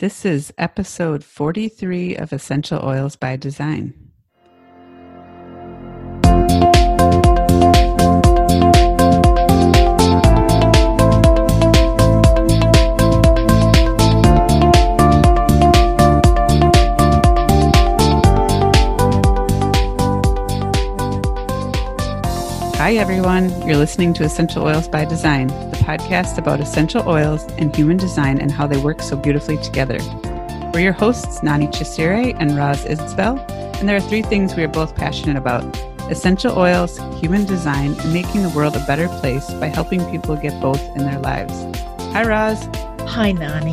This is episode 43 of Essential Oils by Design. You're listening to Essential Oils by Design, the podcast about essential oils and human design and how they work so beautifully together. We're your hosts, Nani Chisire and Roz Isbell, and there are three things we are both passionate about essential oils, human design, and making the world a better place by helping people get both in their lives. Hi, Roz. Hi, Nani.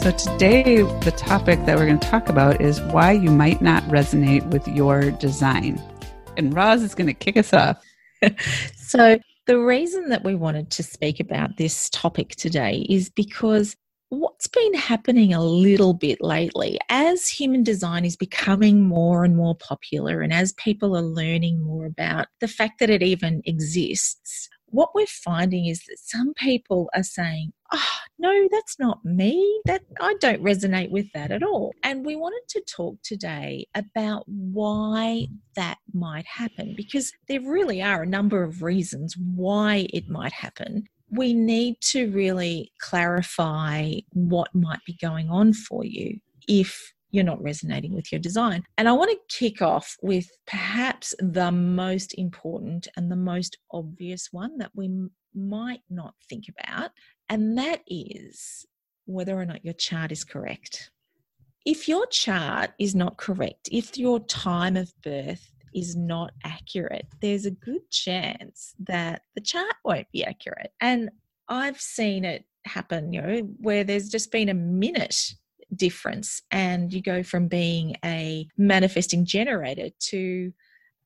So, today, the topic that we're going to talk about is why you might not resonate with your design. And Roz is going to kick us off. so, the reason that we wanted to speak about this topic today is because what's been happening a little bit lately as human design is becoming more and more popular, and as people are learning more about the fact that it even exists, what we're finding is that some people are saying, oh, no, that's not me. That I don't resonate with that at all. And we wanted to talk today about why that might happen because there really are a number of reasons why it might happen. We need to really clarify what might be going on for you if you're not resonating with your design. And I want to kick off with perhaps the most important and the most obvious one that we might not think about, and that is whether or not your chart is correct. If your chart is not correct, if your time of birth is not accurate, there's a good chance that the chart won't be accurate. And I've seen it happen, you know, where there's just been a minute difference and you go from being a manifesting generator to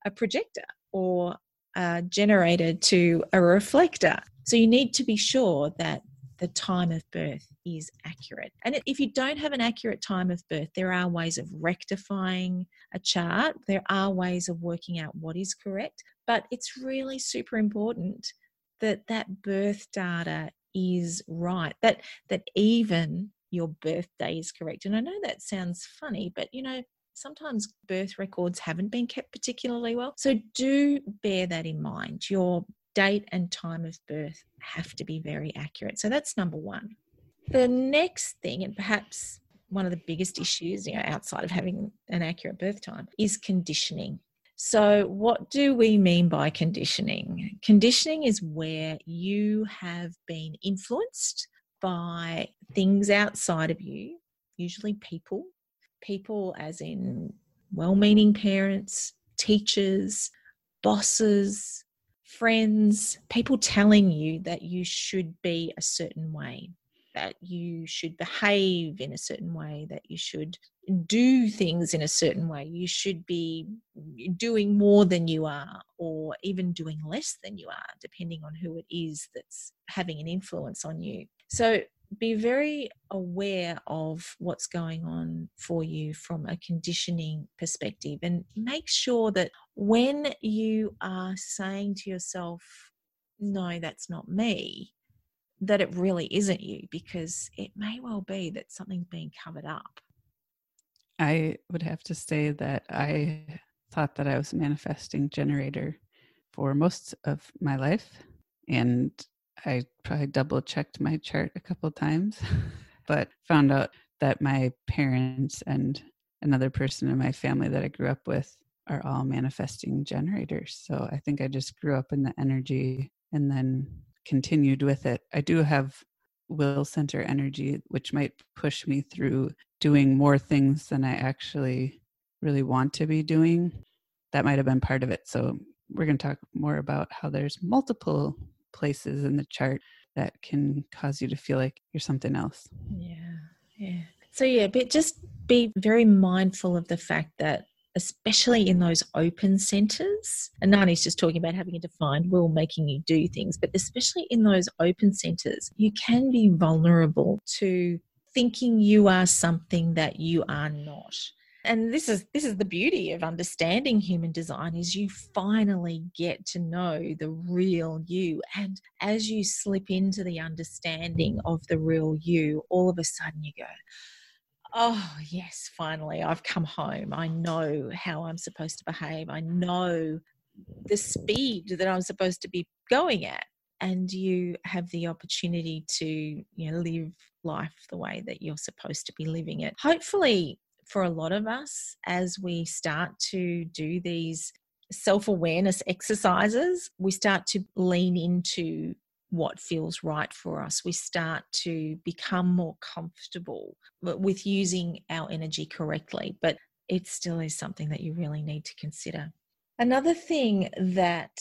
a projector or a generator to a reflector. So you need to be sure that the time of birth is accurate. And if you don't have an accurate time of birth, there are ways of rectifying a chart, there are ways of working out what is correct, but it's really super important that that birth data is right that that even your birthday is correct. And I know that sounds funny, but you know, sometimes birth records haven't been kept particularly well. So do bear that in mind. Your date and time of birth have to be very accurate. So that's number one. The next thing, and perhaps one of the biggest issues, you know, outside of having an accurate birth time, is conditioning. So, what do we mean by conditioning? Conditioning is where you have been influenced by things outside of you, usually people, people as in well meaning parents, teachers, bosses, friends, people telling you that you should be a certain way, that you should behave in a certain way, that you should do things in a certain way, you should be doing more than you are, or even doing less than you are, depending on who it is that's having an influence on you. So be very aware of what's going on for you from a conditioning perspective and make sure that when you are saying to yourself, no, that's not me, that it really isn't you because it may well be that something's being covered up. I would have to say that I thought that I was a manifesting generator for most of my life. And I probably double checked my chart a couple times, but found out that my parents and another person in my family that I grew up with are all manifesting generators. So I think I just grew up in the energy and then continued with it. I do have will center energy, which might push me through doing more things than I actually really want to be doing. That might have been part of it. So we're going to talk more about how there's multiple places in the chart that can cause you to feel like you're something else. Yeah, yeah. So, yeah, but just be very mindful of the fact that, especially in those open centers, and Nani's just talking about having a defined will making you do things, but especially in those open centers, you can be vulnerable to thinking you are something that you are not. And this is this is the beauty of understanding human design is you finally get to know the real you. And as you slip into the understanding of the real you all of a sudden you go oh yes finally i've come home. I know how i'm supposed to behave. I know the speed that i'm supposed to be going at. And you have the opportunity to you know live life the way that you're supposed to be living it. Hopefully for a lot of us as we start to do these self awareness exercises, we start to lean into what feels right for us. We start to become more comfortable with using our energy correctly, but it still is something that you really need to consider. Another thing that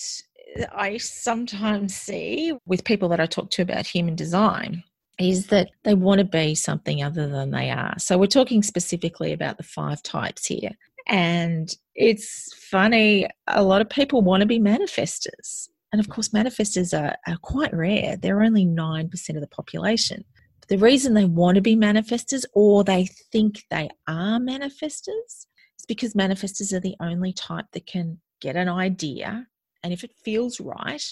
I sometimes see with people that I talk to about human design is that they want to be something other than they are. So we're talking specifically about the five types here. And it's funny, a lot of people want to be manifestors. And of course, manifestors are, are quite rare. They're only 9% of the population. But the reason they want to be manifestors or they think they are manifestors is because manifestors are the only type that can get an idea. And if it feels right,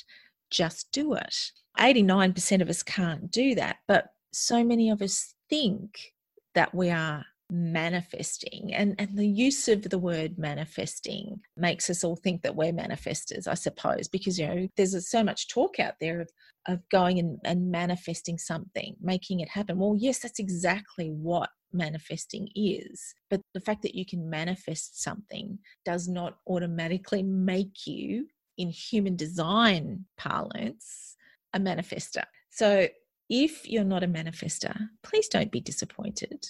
just do it. 89% of us can't do that, but so many of us think that we are manifesting and and the use of the word manifesting makes us all think that we're manifestors i suppose because you know there's so much talk out there of of going and, and manifesting something making it happen well yes that's exactly what manifesting is but the fact that you can manifest something does not automatically make you in human design parlance a manifester. So if you're not a manifester, please don't be disappointed.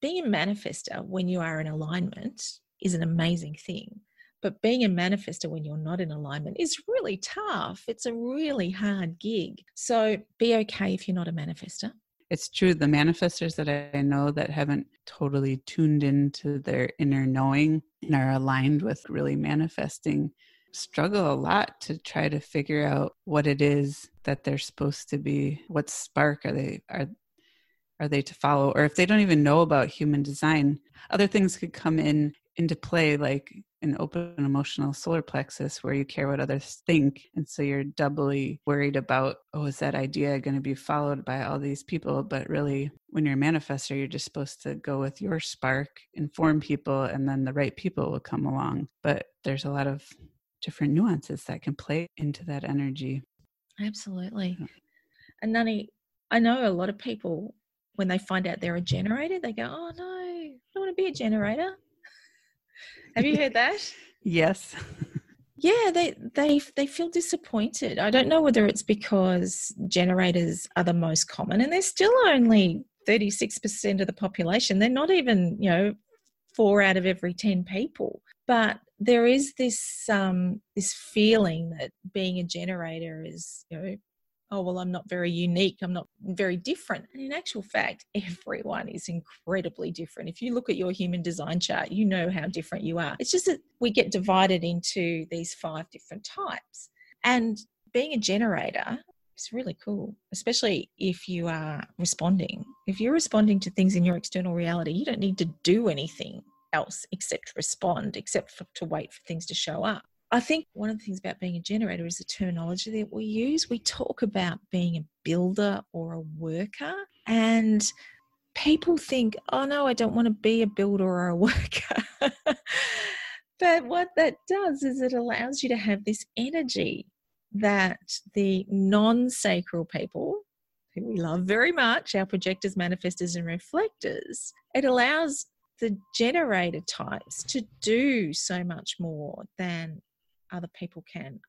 Being a manifester when you are in alignment is an amazing thing. But being a manifester when you're not in alignment is really tough. It's a really hard gig. So be okay if you're not a manifester. It's true. The manifestors that I know that haven't totally tuned into their inner knowing and are aligned with really manifesting struggle a lot to try to figure out what it is that they're supposed to be what spark are they are are they to follow? Or if they don't even know about human design other things could come in into play like an open emotional solar plexus where you care what others think. And so you're doubly worried about oh is that idea going to be followed by all these people? But really when you're a manifester you're just supposed to go with your spark inform people and then the right people will come along. But there's a lot of different nuances that can play into that energy. Absolutely. Yeah. And Nani, I know a lot of people when they find out they're a generator, they go, "Oh no, I don't want to be a generator." Have you heard that? yes. yeah, they they they feel disappointed. I don't know whether it's because generators are the most common, and they're still only thirty six percent of the population. They're not even you know four out of every ten people. But there is this um, this feeling that being a generator is you know oh well i'm not very unique i'm not very different. And in actual fact everyone is incredibly different. If you look at your human design chart you know how different you are. It's just that we get divided into these five different types. And being a generator is really cool especially if you are responding. If you're responding to things in your external reality you don't need to do anything else except respond, except for, to wait for things to show up. I think one of the things about being a generator is the terminology that we use. We talk about being a builder or a worker, and people think, oh no, I don't want to be a builder or a worker. but what that does is it allows you to have this energy that the non sacral people, who we love very much, our projectors, manifestors, and reflectors, it allows the generator types to do so much more than other people can.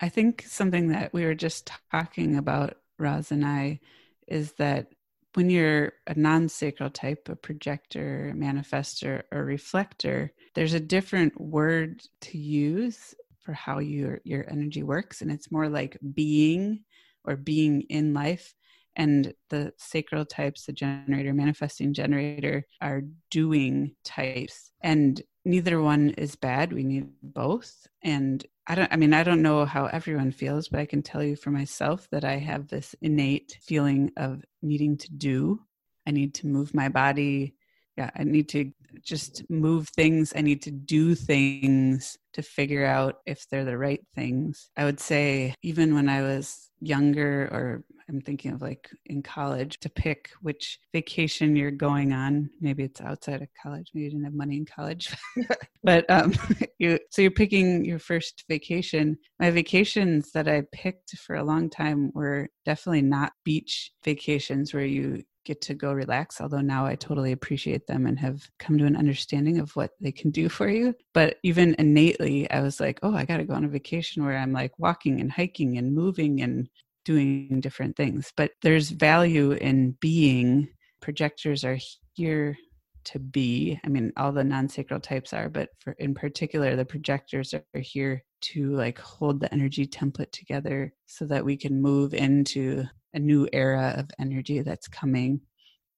I think something that we were just talking about, Roz and I, is that when you're a non sacral type, a projector, manifester, or reflector, there's a different word to use for how your your energy works, and it's more like being or being in life and the sacral types the generator manifesting generator are doing types. And neither one is bad. We need both. And i don't i mean i don't know how everyone feels but i can tell you for myself that i have this innate feeling of needing to do. I need to move my body. Yeah, I need to just move things. I need to do things to figure out if they're the right things. I would say, even when I was younger, or I'm thinking of like in college, to pick which vacation you're going on. Maybe it's outside of college. Maybe you didn't have money in college, but um, you so you're picking your first vacation. My vacations that I picked for a long time were definitely not beach vacations where you get to go relax although now i totally appreciate them and have come to an understanding of what they can do for you. But even innately i was like oh i got to go on a vacation where i'm like walking and hiking and moving and doing different things. But there's value in being. Projectors are here to be. I mean all the non-sacral types are but for in particular the projectors are here to like hold the energy template together so that we can move into a new era of energy that's coming.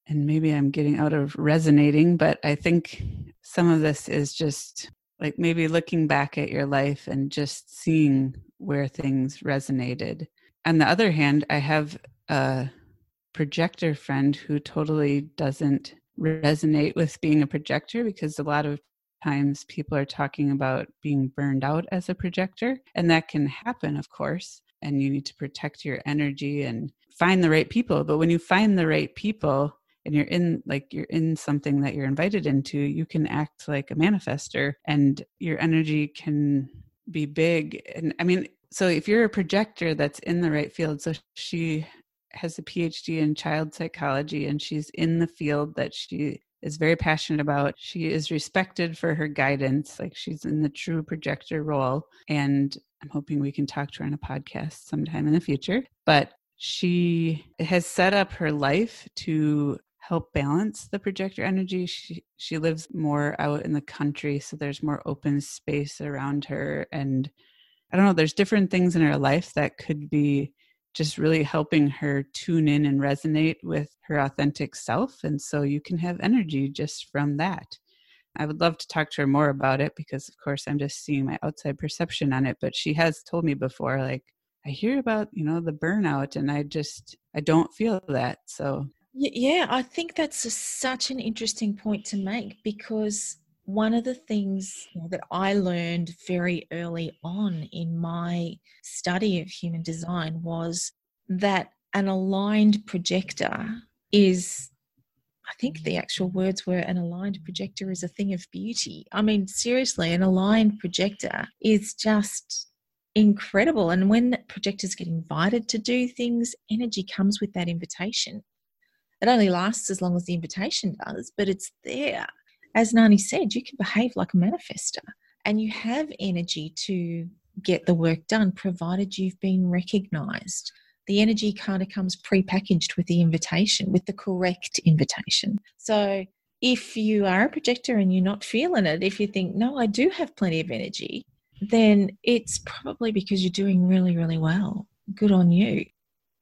And maybe I'm getting out of resonating, but I think some of this is just like maybe looking back at your life and just seeing where things resonated. On the other hand, I have a projector friend who totally doesn't resonate with being a projector because a lot of times people are talking about being burned out as a projector and that can happen of course and you need to protect your energy and find the right people but when you find the right people and you're in like you're in something that you're invited into you can act like a manifester and your energy can be big and i mean so if you're a projector that's in the right field so she has a phd in child psychology and she's in the field that she is very passionate about. She is respected for her guidance, like she's in the true projector role. And I'm hoping we can talk to her on a podcast sometime in the future. But she has set up her life to help balance the projector energy. She she lives more out in the country, so there's more open space around her and I don't know, there's different things in her life that could be just really helping her tune in and resonate with her authentic self. And so you can have energy just from that. I would love to talk to her more about it because, of course, I'm just seeing my outside perception on it. But she has told me before, like, I hear about, you know, the burnout and I just, I don't feel that. So, yeah, I think that's a, such an interesting point to make because one of the things that I learned very early on in my study of human design was that an aligned projector is, I think the actual words were an aligned projector is a thing of beauty. I mean, seriously, an aligned projector is just incredible. And when projectors get invited to do things, energy comes with that invitation. It only lasts as long as the invitation does, but it's there as Nani said, you can behave like a manifester and you have energy to get the work done provided you've been recognized. The energy kind of comes pre-packaged with the invitation, with the correct invitation. So if you are a projector and you're not feeling it, if you think, no, I do have plenty of energy, then it's probably because you're doing really, really well. Good on you.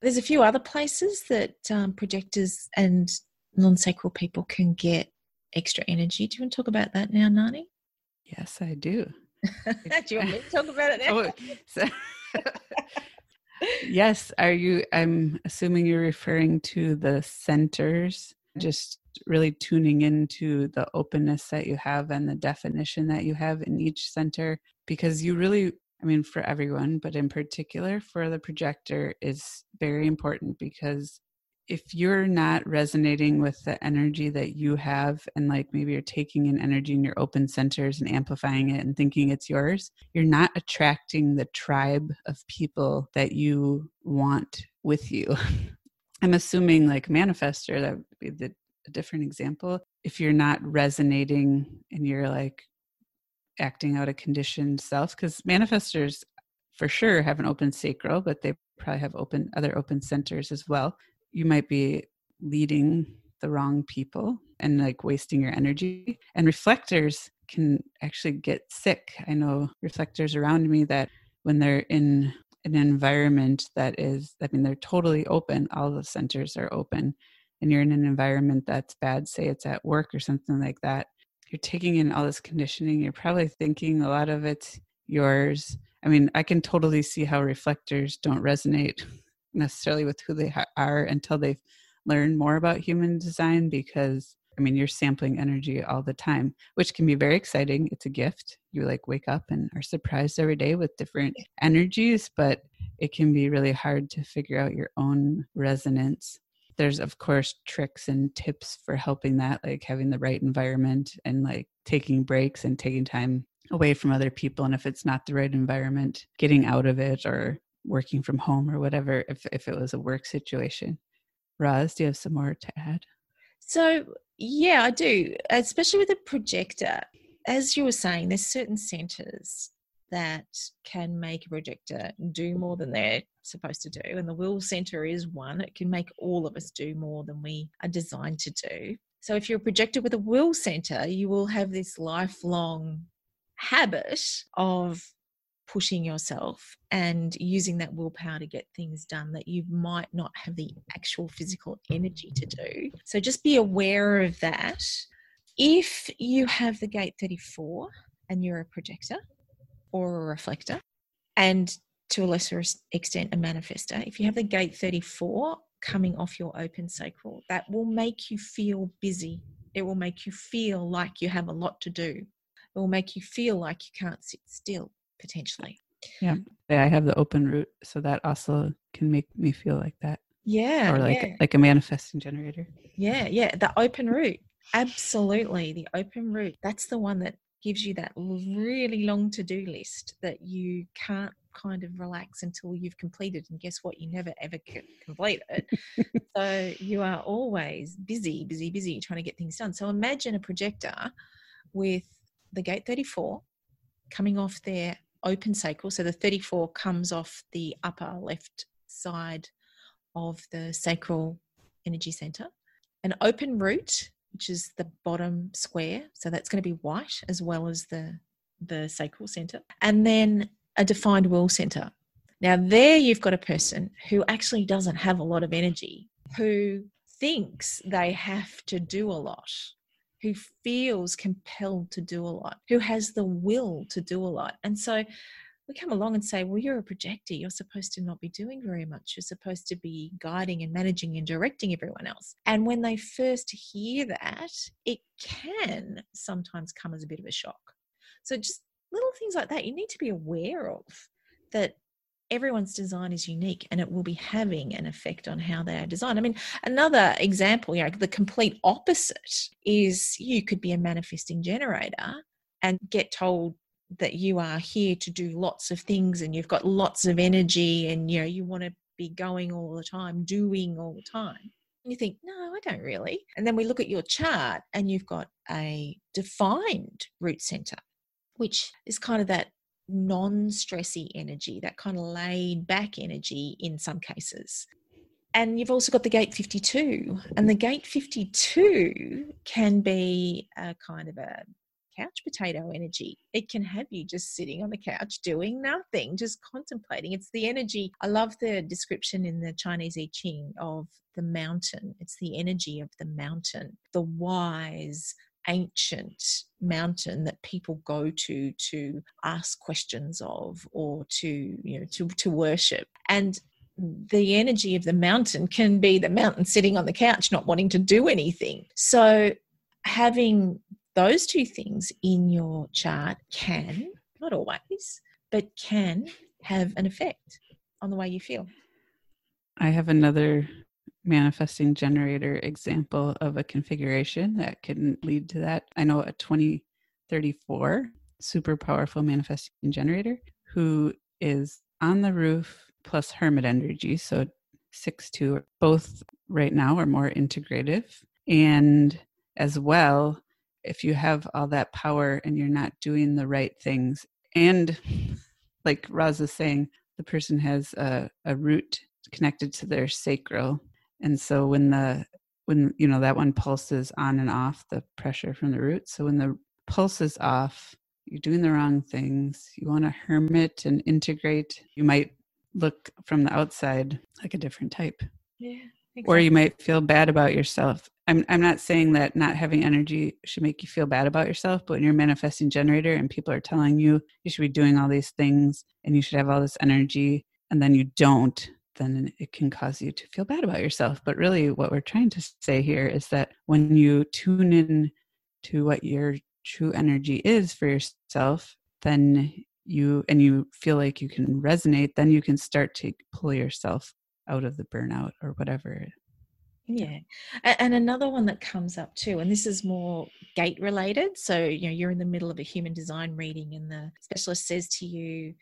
There's a few other places that um, projectors and non sacral people can get extra energy. Do you want to talk about that now, Nani? Yes, I do. do you want me to talk about it now? oh, so, yes. Are you? I'm assuming you're referring to the centers, just really tuning into the openness that you have and the definition that you have in each center, because you really I mean, for everyone, but in particular for the projector, is very important because if you're not resonating with the energy that you have and like maybe you're taking an energy in your open centers and amplifying it and thinking it's yours you're not attracting the tribe of people that you want with you. I'm assuming like manifester that would be the a different example. If you're not resonating and you're like acting out a conditioned self because manifestors for sure have an open sacral but they probably have open other open centers as well you might be leading the wrong people and like wasting your energy. And reflectors can actually get sick. I know reflectors around me that when they're in an environment that is, I mean, they're totally open, all the centers are open, and you're in an environment that's bad, say it's at work or something like that, you're taking in all this conditioning. You're probably thinking a lot of it's yours. I mean, I can totally see how reflectors don't resonate necessarily with who they are until they've learned more about human design because I mean, you're sampling energy all the time, which can be very exciting. It's a gift. You like wake up and are surprised every day with different energies, but it can be really hard to figure out your own resonance. There's, of course, tricks and tips for helping that, like having the right environment and like taking breaks and taking time away from other people. And if it's not the right environment, getting out of it or working from home or whatever, if, if it was a work situation. Roz, do you have some more to add? So, yeah, I do, especially with a projector. As you were saying, there's certain centers that can make a projector do more than they're supposed to do. And the will center is one. It can make all of us do more than we are designed to do. So if you're a projector with a will center, you will have this lifelong habit of pushing yourself and using that willpower to get things done that you might not have the actual physical energy to do. So just be aware of that. If you have the gate 34 and you're a projector or a reflector, and to a lesser extent a manifester, if you have the gate 34 coming off your open sacral, that will make you feel busy. It will make you feel like you have a lot to do. It will make you feel like you can't sit still potentially. Yeah. yeah I have the open root, so that also can make me feel like that. Yeah. Or like yeah. like a manifesting generator. Yeah, yeah. The open root. Absolutely. The open root. That's the one that gives you that really long to-do list that you can't kind of relax until you've completed and guess what you never ever complete it so you are always busy busy busy trying to get things done so imagine a projector with the gate 34 coming off their open sacral. So the 34 comes off the upper left side of the sacral energy center. An open root, which is the bottom square. So that's going to be white as well as the, the sacral center. And then a defined will center. Now, there you've got a person who actually doesn't have a lot of energy, who thinks they have to do a lot who feels compelled to do a lot, who has the will to do a lot. And so we come along and say, well, you're a projector. You're supposed to not be doing very much. You're supposed to be guiding and managing and directing everyone else. And when they first hear that, it can sometimes come as a bit of a shock. So just little things like that you need to be aware of that everyone's design is unique and it will be having an effect on how they are designed. I mean, another example, you know, the complete opposite is you could be a manifesting generator and get told that you are here to do lots of things and you've got lots of energy and you know you want to be going all the time, doing all the time. And you think, no, I don't really. And then we look at your chart and you've got a defined root center, which is kind of that non stressy energy, that kind of laid back energy in some cases. And you've also got the gate 52. And the gate 52 can be a kind of a couch potato energy. It can have you just sitting on the couch doing nothing, just contemplating. It's the energy. I love the description in the Chinese I Ching of the mountain. It's the energy of the mountain, the wise, ancient mountain that people go to to ask questions of or to you know to, to worship. And the energy of the mountain can be the mountain sitting on the couch not wanting to do anything. So having those two things in your chart can not always but can have an effect on the way you feel. I have another manifesting generator example of a configuration that can lead to that. I know a 2034 super powerful manifesting generator who is on the roof plus hermit energy. So six two both right now are more integrative. And as well, if you have all that power and you're not doing the right things, and like Roz is saying, the person has a, a root connected to their sacral and so when the when you know that one pulses on and off the pressure from the root so when the pulse is off you're doing the wrong things you want to hermit and integrate you might look from the outside like a different type yeah exactly. or you might feel bad about yourself I'm, I'm not saying that not having energy should make you feel bad about yourself but when you're manifesting generator and people are telling you you should be doing all these things and you should have all this energy and then you don't then it can cause you to feel bad about yourself. But really, what we're trying to say here is that when you tune in to what your true energy is for yourself, then you and you feel like you can resonate, then you can start to pull yourself out of the burnout or whatever yeah. And another one that comes up too, and this is more gate related. So, you know, you're in the middle of a human design reading, and the specialist says to you,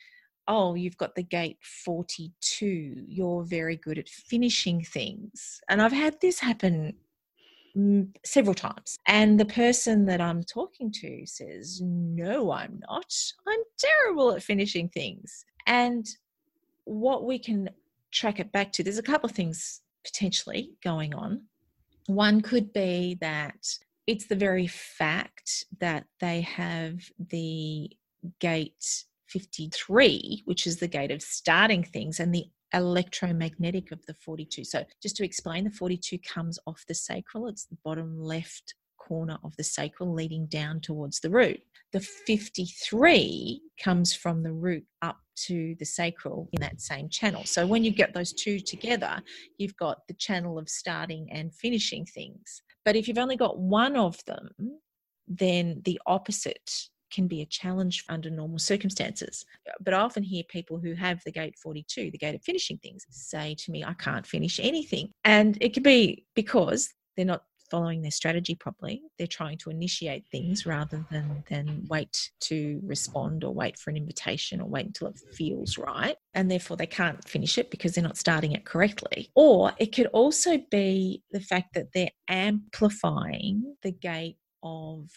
Oh, you've got the gate 42. You're very good at finishing things. And I've had this happen mm, several times. And the person that I'm talking to says, No, I'm not. I'm terrible at finishing things. And what we can track it back to, there's a couple of things potentially going on. One could be that it's the very fact that they have the gate 53, which is the gate of starting things, and the electromagnetic of the 42. So, just to explain, the 42 comes off the sacral, it's the bottom left corner of the sacral leading down towards the root. The 53 comes from the root up to the sacral in that same channel. So when you get those two together, you've got the channel of starting and finishing things. But if you've only got one of them, then the opposite can be a challenge under normal circumstances. But I often hear people who have the gate 42, the gate of finishing things, say to me, I can't finish anything. And it could be because they're not following their strategy properly. They're trying to initiate things rather than than wait to respond or wait for an invitation or wait until it feels right. And therefore they can't finish it because they're not starting it correctly. Or it could also be the fact that they're amplifying the gate of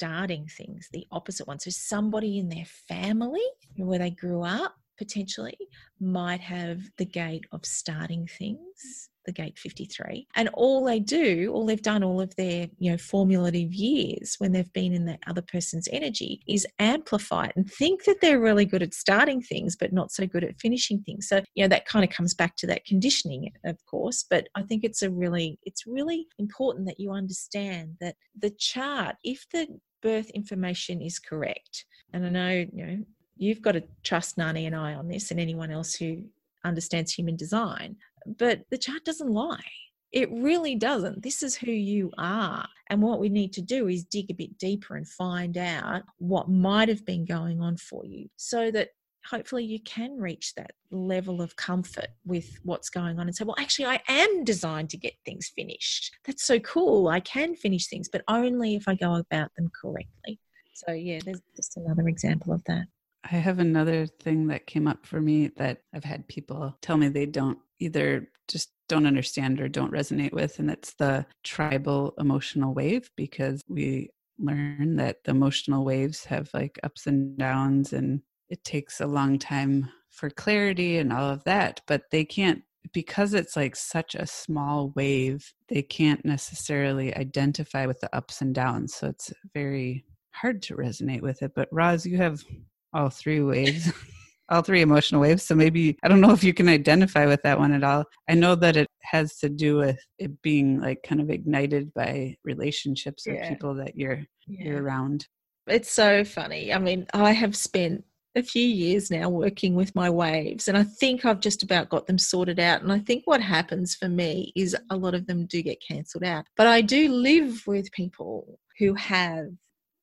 starting things, the opposite one. So somebody in their family where they grew up potentially might have the gate of starting things the gate 53 and all they do all they've done all of their you know formulative years when they've been in that other person's energy is amplify it and think that they're really good at starting things but not so good at finishing things. So you know that kind of comes back to that conditioning of course but i think it's a really it's really important that you understand that the chart if the birth information is correct and i know you know you've got to trust Nani and I on this and anyone else who understands human design. But the chart doesn't lie. It really doesn't. This is who you are. And what we need to do is dig a bit deeper and find out what might have been going on for you so that hopefully you can reach that level of comfort with what's going on and say, well, actually, I am designed to get things finished. That's so cool. I can finish things, but only if I go about them correctly. So, yeah, there's just another example of that. I have another thing that came up for me that I've had people tell me they don't either just don't understand or don't resonate with, and it's the tribal emotional wave because we learn that the emotional waves have like ups and downs, and it takes a long time for clarity and all of that, but they can't because it's like such a small wave, they can't necessarily identify with the ups and downs. So it's very hard to resonate with it. But Roz, you have all three waves all three emotional waves. So maybe i don't know if you can identify with that one at all. I know that it has to do with it being like kind of ignited by relationships or people that you're yeah. you're around. It's so funny. I mean i have spent a few years now working with my waves and i think i've just about got them sorted out. And i think what happens for me is a lot of them do get cancelled out. But i do live with people who have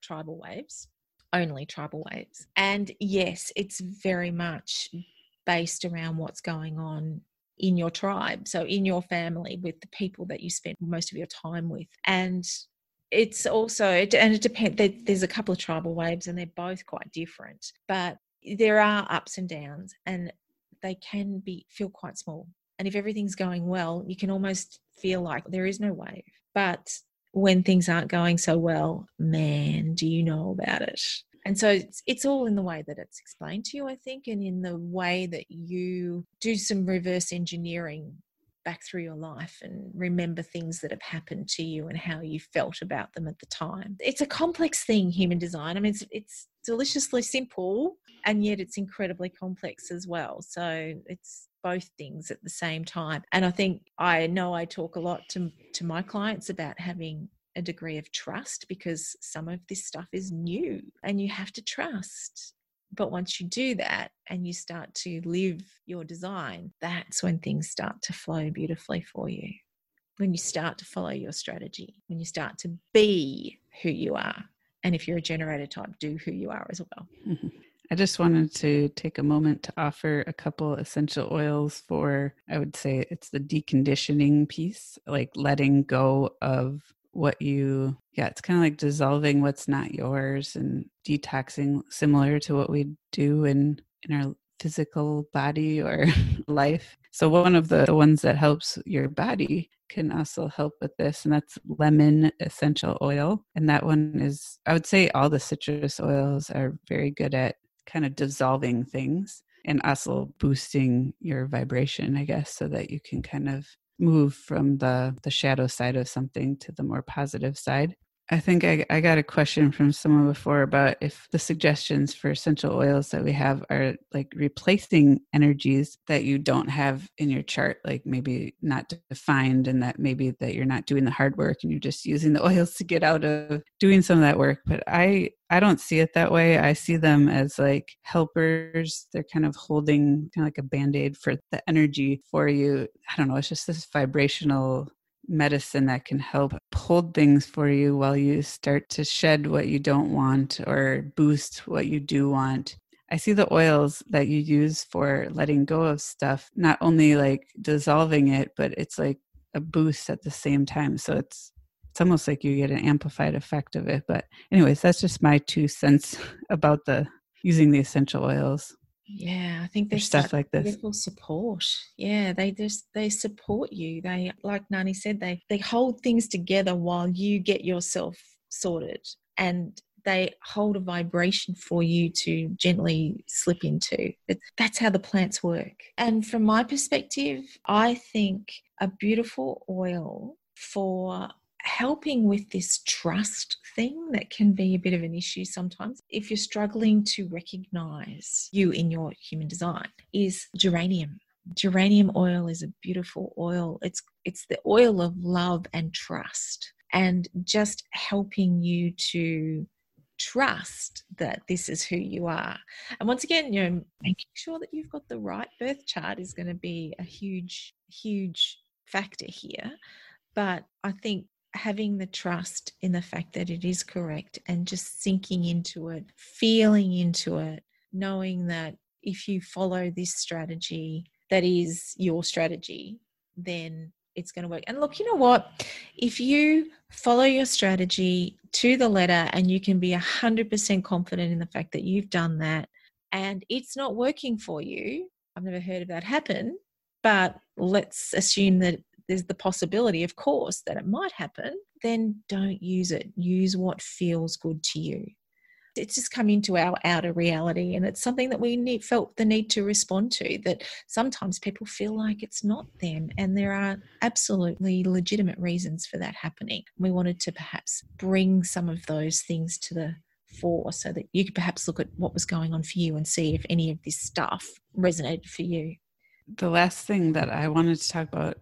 tribal waves only tribal waves. And yes, it's very much based around what's going on in your tribe, so in your family with the people that you spend most of your time with. And it's also, and it depends, there's a couple of tribal waves and they're both quite different, but there are ups and downs and they can be feel quite small. And if everything's going well, you can almost feel like there is no wave. But when things aren't going so well, man, do you know about it? And so it's, it's all in the way that it's explained to you, I think, and in the way that you do some reverse engineering back through your life and remember things that have happened to you and how you felt about them at the time. It's a complex thing, human design. I mean, it's, it's deliciously simple and yet it's incredibly complex as well. So it's both things at the same time. And I think I know I talk a lot to, to my clients about having a degree of trust because some of this stuff is new and you have to trust But once you do that and you start to live your design, that's when things start to flow beautifully for you. When you start to follow your strategy, when you start to be who you are. And if you're a generator type, do who you are as well. Mm-hmm. I just wanted to take a moment to offer a couple essential oils for, I would say it's the deconditioning piece, like letting go of what you, yeah, it's kind of like dissolving what's not yours and detoxing, similar to what we do in, in our physical body or life. So, one of the, the ones that helps your body can also help with this, and that's lemon essential oil. And that one is, I would say, all the citrus oils are very good at kind of dissolving things and also boosting your vibration, I guess, so that you can kind of move from the the shadow side of something to the more positive side. I think I, I got a question from someone before about if the suggestions for essential oils that we have are like replacing energies that you don't have in your chart, like maybe not defined, and that maybe that you're not doing the hard work and you're just using the oils to get out of doing some of that work. But I I don't see it that way. I see them as like helpers. They're kind of holding kind of like a band aid for the energy for you. I don't know. It's just this vibrational medicine that can help hold things for you while you start to shed what you don't want or boost what you do want. I see the oils that you use for letting go of stuff, not only like dissolving it, but it's like a boost at the same time. So it's it's almost like you get an amplified effect of it. But anyways, that's just my two cents about the using the essential oils. Yeah, I think there's stuff like this. Beautiful support. Yeah, they just they support you. They like Nani said, they they hold things together while you get yourself sorted. And they hold a vibration for you to gently slip into. That's how the plants work. And from my perspective, I think a beautiful oil for helping with this trust thing that can be a bit of an issue sometimes if you're struggling to recognize you in your human design is geranium. Geranium oil is a beautiful oil. It's it's the oil of love and trust and just helping you to trust that this is who you are. And once again you know making sure that you've got the right birth chart is going to be a huge huge factor here. But i think having the trust in the fact that it is correct and just sinking into it, feeling into it, knowing that if you follow this strategy that is your strategy, then it's going to work. And look, you know what? If you follow your strategy to the letter and you can be 100% confident in the fact that you've done that and it's not working for you, I've never heard of that happen, but let's assume that there's the possibility, of course, that it might happen, then don't use it. Use what feels good to you. It's just come into our outer reality, and it's something that we need, felt the need to respond to. That sometimes people feel like it's not them, and there are absolutely legitimate reasons for that happening. We wanted to perhaps bring some of those things to the fore so that you could perhaps look at what was going on for you and see if any of this stuff resonated for you. The last thing that I wanted to talk about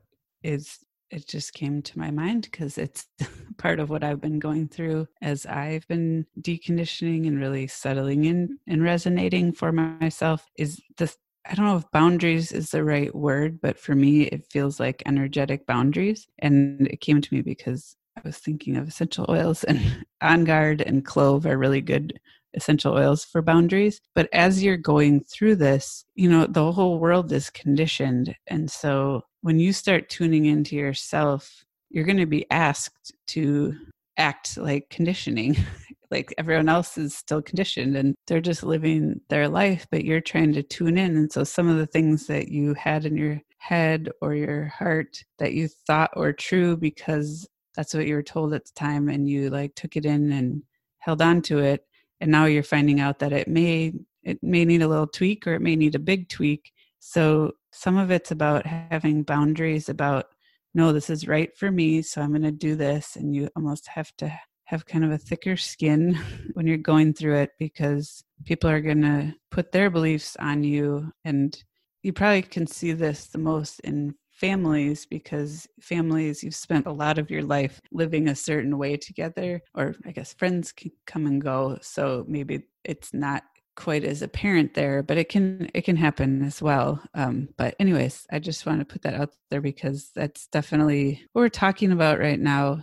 is it just came to my mind because it's part of what I've been going through as I've been deconditioning and really settling in and resonating for myself is this I don't know if boundaries is the right word, but for me, it feels like energetic boundaries. And it came to me because I was thinking of essential oils, and On Guard and Clove are really good essential oils for boundaries. But as you're going through this, you know, the whole world is conditioned. And so when you start tuning into yourself, you're going to be asked to act like conditioning. like everyone else is still conditioned and they're just living their life, but you're trying to tune in. And so some of the things that you had in your head or your heart that you thought were true because that's what you were told at the time and you like took it in and held on to it and now you're finding out that it may it may need a little tweak or it may need a big tweak. So some of it's about having boundaries about no this is right for me so i'm going to do this and you almost have to have kind of a thicker skin when you're going through it because people are going to put their beliefs on you and you probably can see this the most in families because families you've spent a lot of your life living a certain way together or i guess friends can come and go so maybe it's not quite as apparent there, but it can it can happen as well. Um, but anyways, I just want to put that out there because that's definitely what we're talking about right now.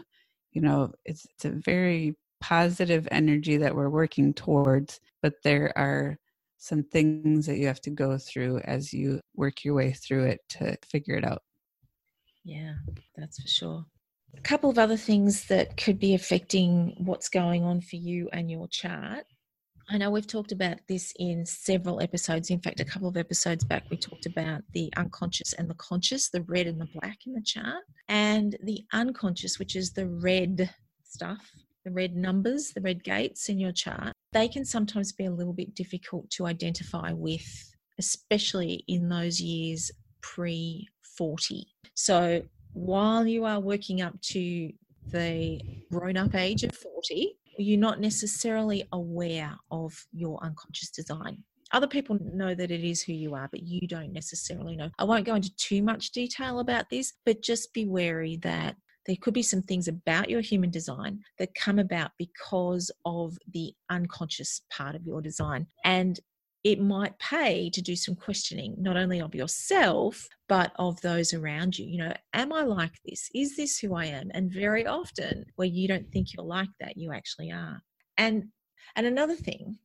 You know, it's it's a very positive energy that we're working towards, but there are some things that you have to go through as you work your way through it to figure it out. Yeah, that's for sure. A couple of other things that could be affecting what's going on for you and your chart. I know we've talked about this in several episodes. In fact, a couple of episodes back, we talked about the unconscious and the conscious, the red and the black in the chart, and the unconscious, which is the red stuff, the red numbers, the red gates in your chart. They can sometimes be a little bit difficult to identify with, especially in those years pre 40. So while you are working up to the grown up age of 40, you're not necessarily aware of your unconscious design. Other people know that it is who you are, but you don't necessarily know. I won't go into too much detail about this, but just be wary that there could be some things about your human design that come about because of the unconscious part of your design. And it might pay to do some questioning, not only of yourself, but of those around you. You know, am I like this? Is this who I am? And very often, where you don't think you're like that, you actually are. And and another thing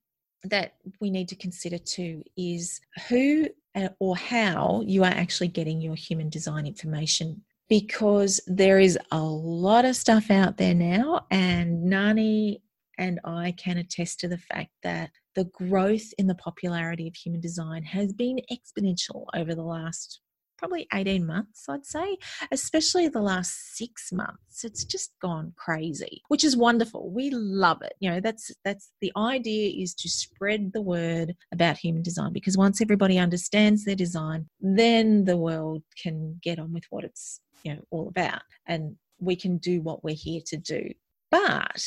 that we need to consider too is who uh, or how you are actually getting your human design information because there is a lot of stuff out there now and Nani and I can attest to the fact that the growth in the popularity of human design has been exponential over the last probably 18 months, I'd say, especially the last six months. It's just gone crazy, which is wonderful. We love it. You know, that's that's the idea is to spread the word about human design because once everybody understands their design, then the world can get on with what it's, you know, all about. And we can do what we're here to do. But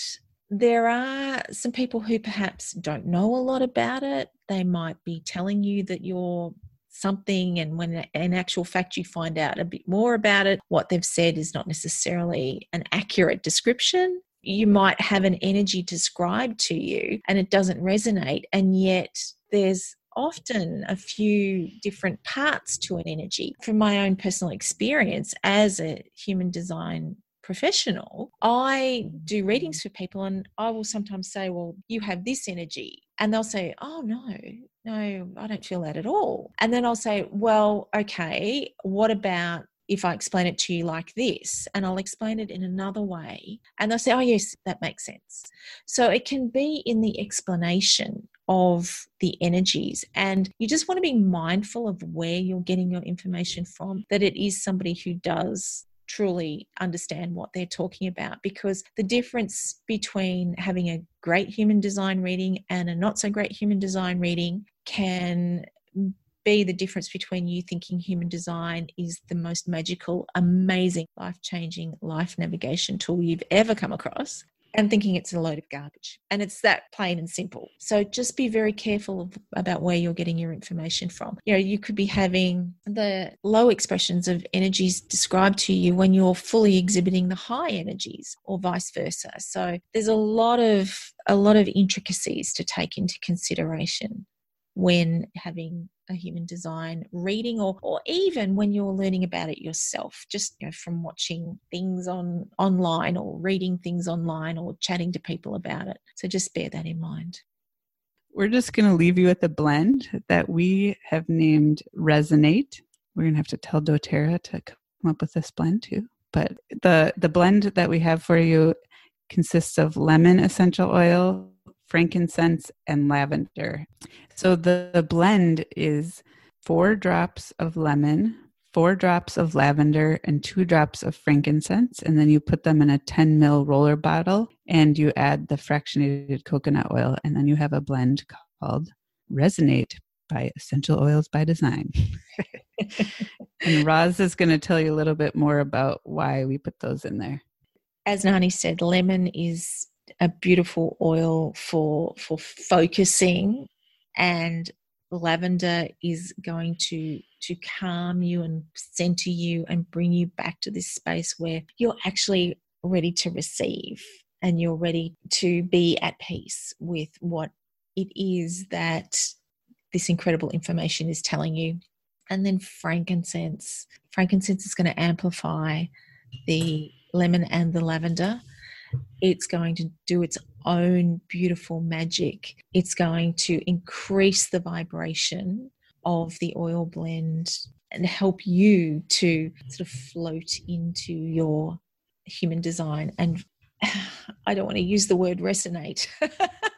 there are some people who perhaps don't know a lot about it. They might be telling you that you're something, and when in actual fact you find out a bit more about it, what they've said is not necessarily an accurate description. You might have an energy described to you and it doesn't resonate, and yet there's often a few different parts to an energy. From my own personal experience as a human design professional, I do readings for people and I will sometimes say, Well, you have this energy. And they'll say, Oh, no, no, I don't feel that at all. And then I'll say, Well, okay, what about if I explain it to you like this, and I'll explain it in another way. And they'll say, Oh, yes, that makes sense. So it can be in the explanation of the energies. And you just want to be mindful of where you're getting your information from, that it is somebody who does truly understand what they're talking about because the difference between having a great human design reading and a not so great human design reading can be the difference between you thinking human design is the most magical, amazing, life changing life navigation tool you've ever come across, and thinking it's a load of garbage. And it's that plain and simple. So just be very careful about where you're getting your information from. You know, you could be having the low expressions of energies described to you when you're fully exhibiting the high energies or vice versa. So there's a lot of a lot of intricacies to take into consideration when having a human design reading or, or even when you're learning about it yourself just you know from watching things on online or reading things online or chatting to people about it. So just bear that in mind. We're just going to leave you with a blend that we have named resonate. We're going to have to tell doterra to come up with this blend too. But the the blend that we have for you consists of lemon essential oil frankincense, and lavender. So the, the blend is four drops of lemon, four drops of lavender, and two drops of frankincense. And then you put them in a 10 mil roller bottle and you add the fractionated coconut oil. And then you have a blend called Resonate by Essential Oils by Design. and Roz is going to tell you a little bit more about why we put those in there. As Nani said, lemon is a beautiful oil for for focusing and lavender is going to to calm you and center you and bring you back to this space where you're actually ready to receive and you're ready to be at peace with what it is that this incredible information is telling you. And then frankincense. Frankincense is going to amplify the lemon and the lavender. It's going to do its own beautiful magic. It's going to increase the vibration of the oil blend and help you to sort of float into your human design and I don't want to use the word resonate.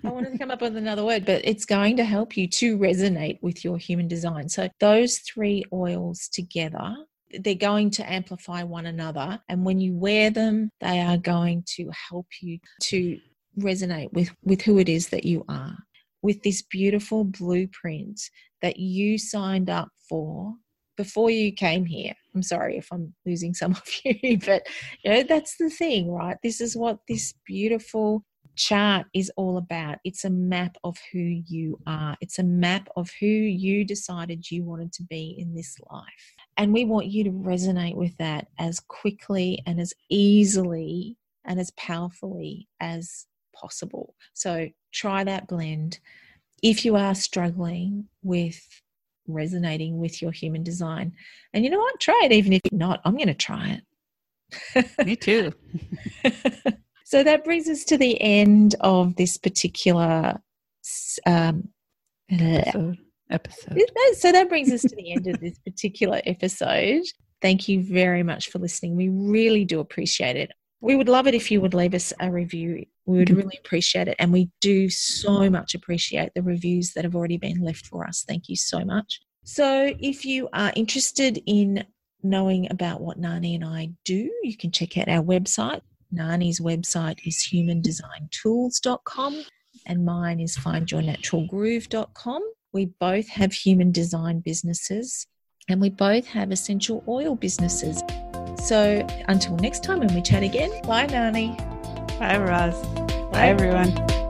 I want to come up with another word, but it's going to help you to resonate with your human design. So, those three oils together, they're going to amplify one another. And when you wear them, they are going to help you to resonate with, with who it is that you are, with this beautiful blueprint that you signed up for before you came here. I'm sorry if I'm losing some of you, but you know, that's the thing, right? This is what this beautiful chart is all about. It's a map of who you are, it's a map of who you decided you wanted to be in this life. And we want you to resonate with that as quickly and as easily and as powerfully as possible. So try that blend. If you are struggling with resonating with your human design, and you know what, try it even if you're not, I'm going to try it. Me too. so that brings us to the end of this particular um, episode. episode. So that brings us to the end of this particular episode. Thank you very much for listening. We really do appreciate it. We would love it if you would leave us a review. We would really appreciate it. And we do so much appreciate the reviews that have already been left for us. Thank you so much. So, if you are interested in knowing about what Nani and I do, you can check out our website. Nani's website is humandesigntools.com and mine is findyournaturalgroove.com. We both have human design businesses and we both have essential oil businesses. So until next time when we chat again, bye, Nani. Bye, Roz. Bye, Bye everyone.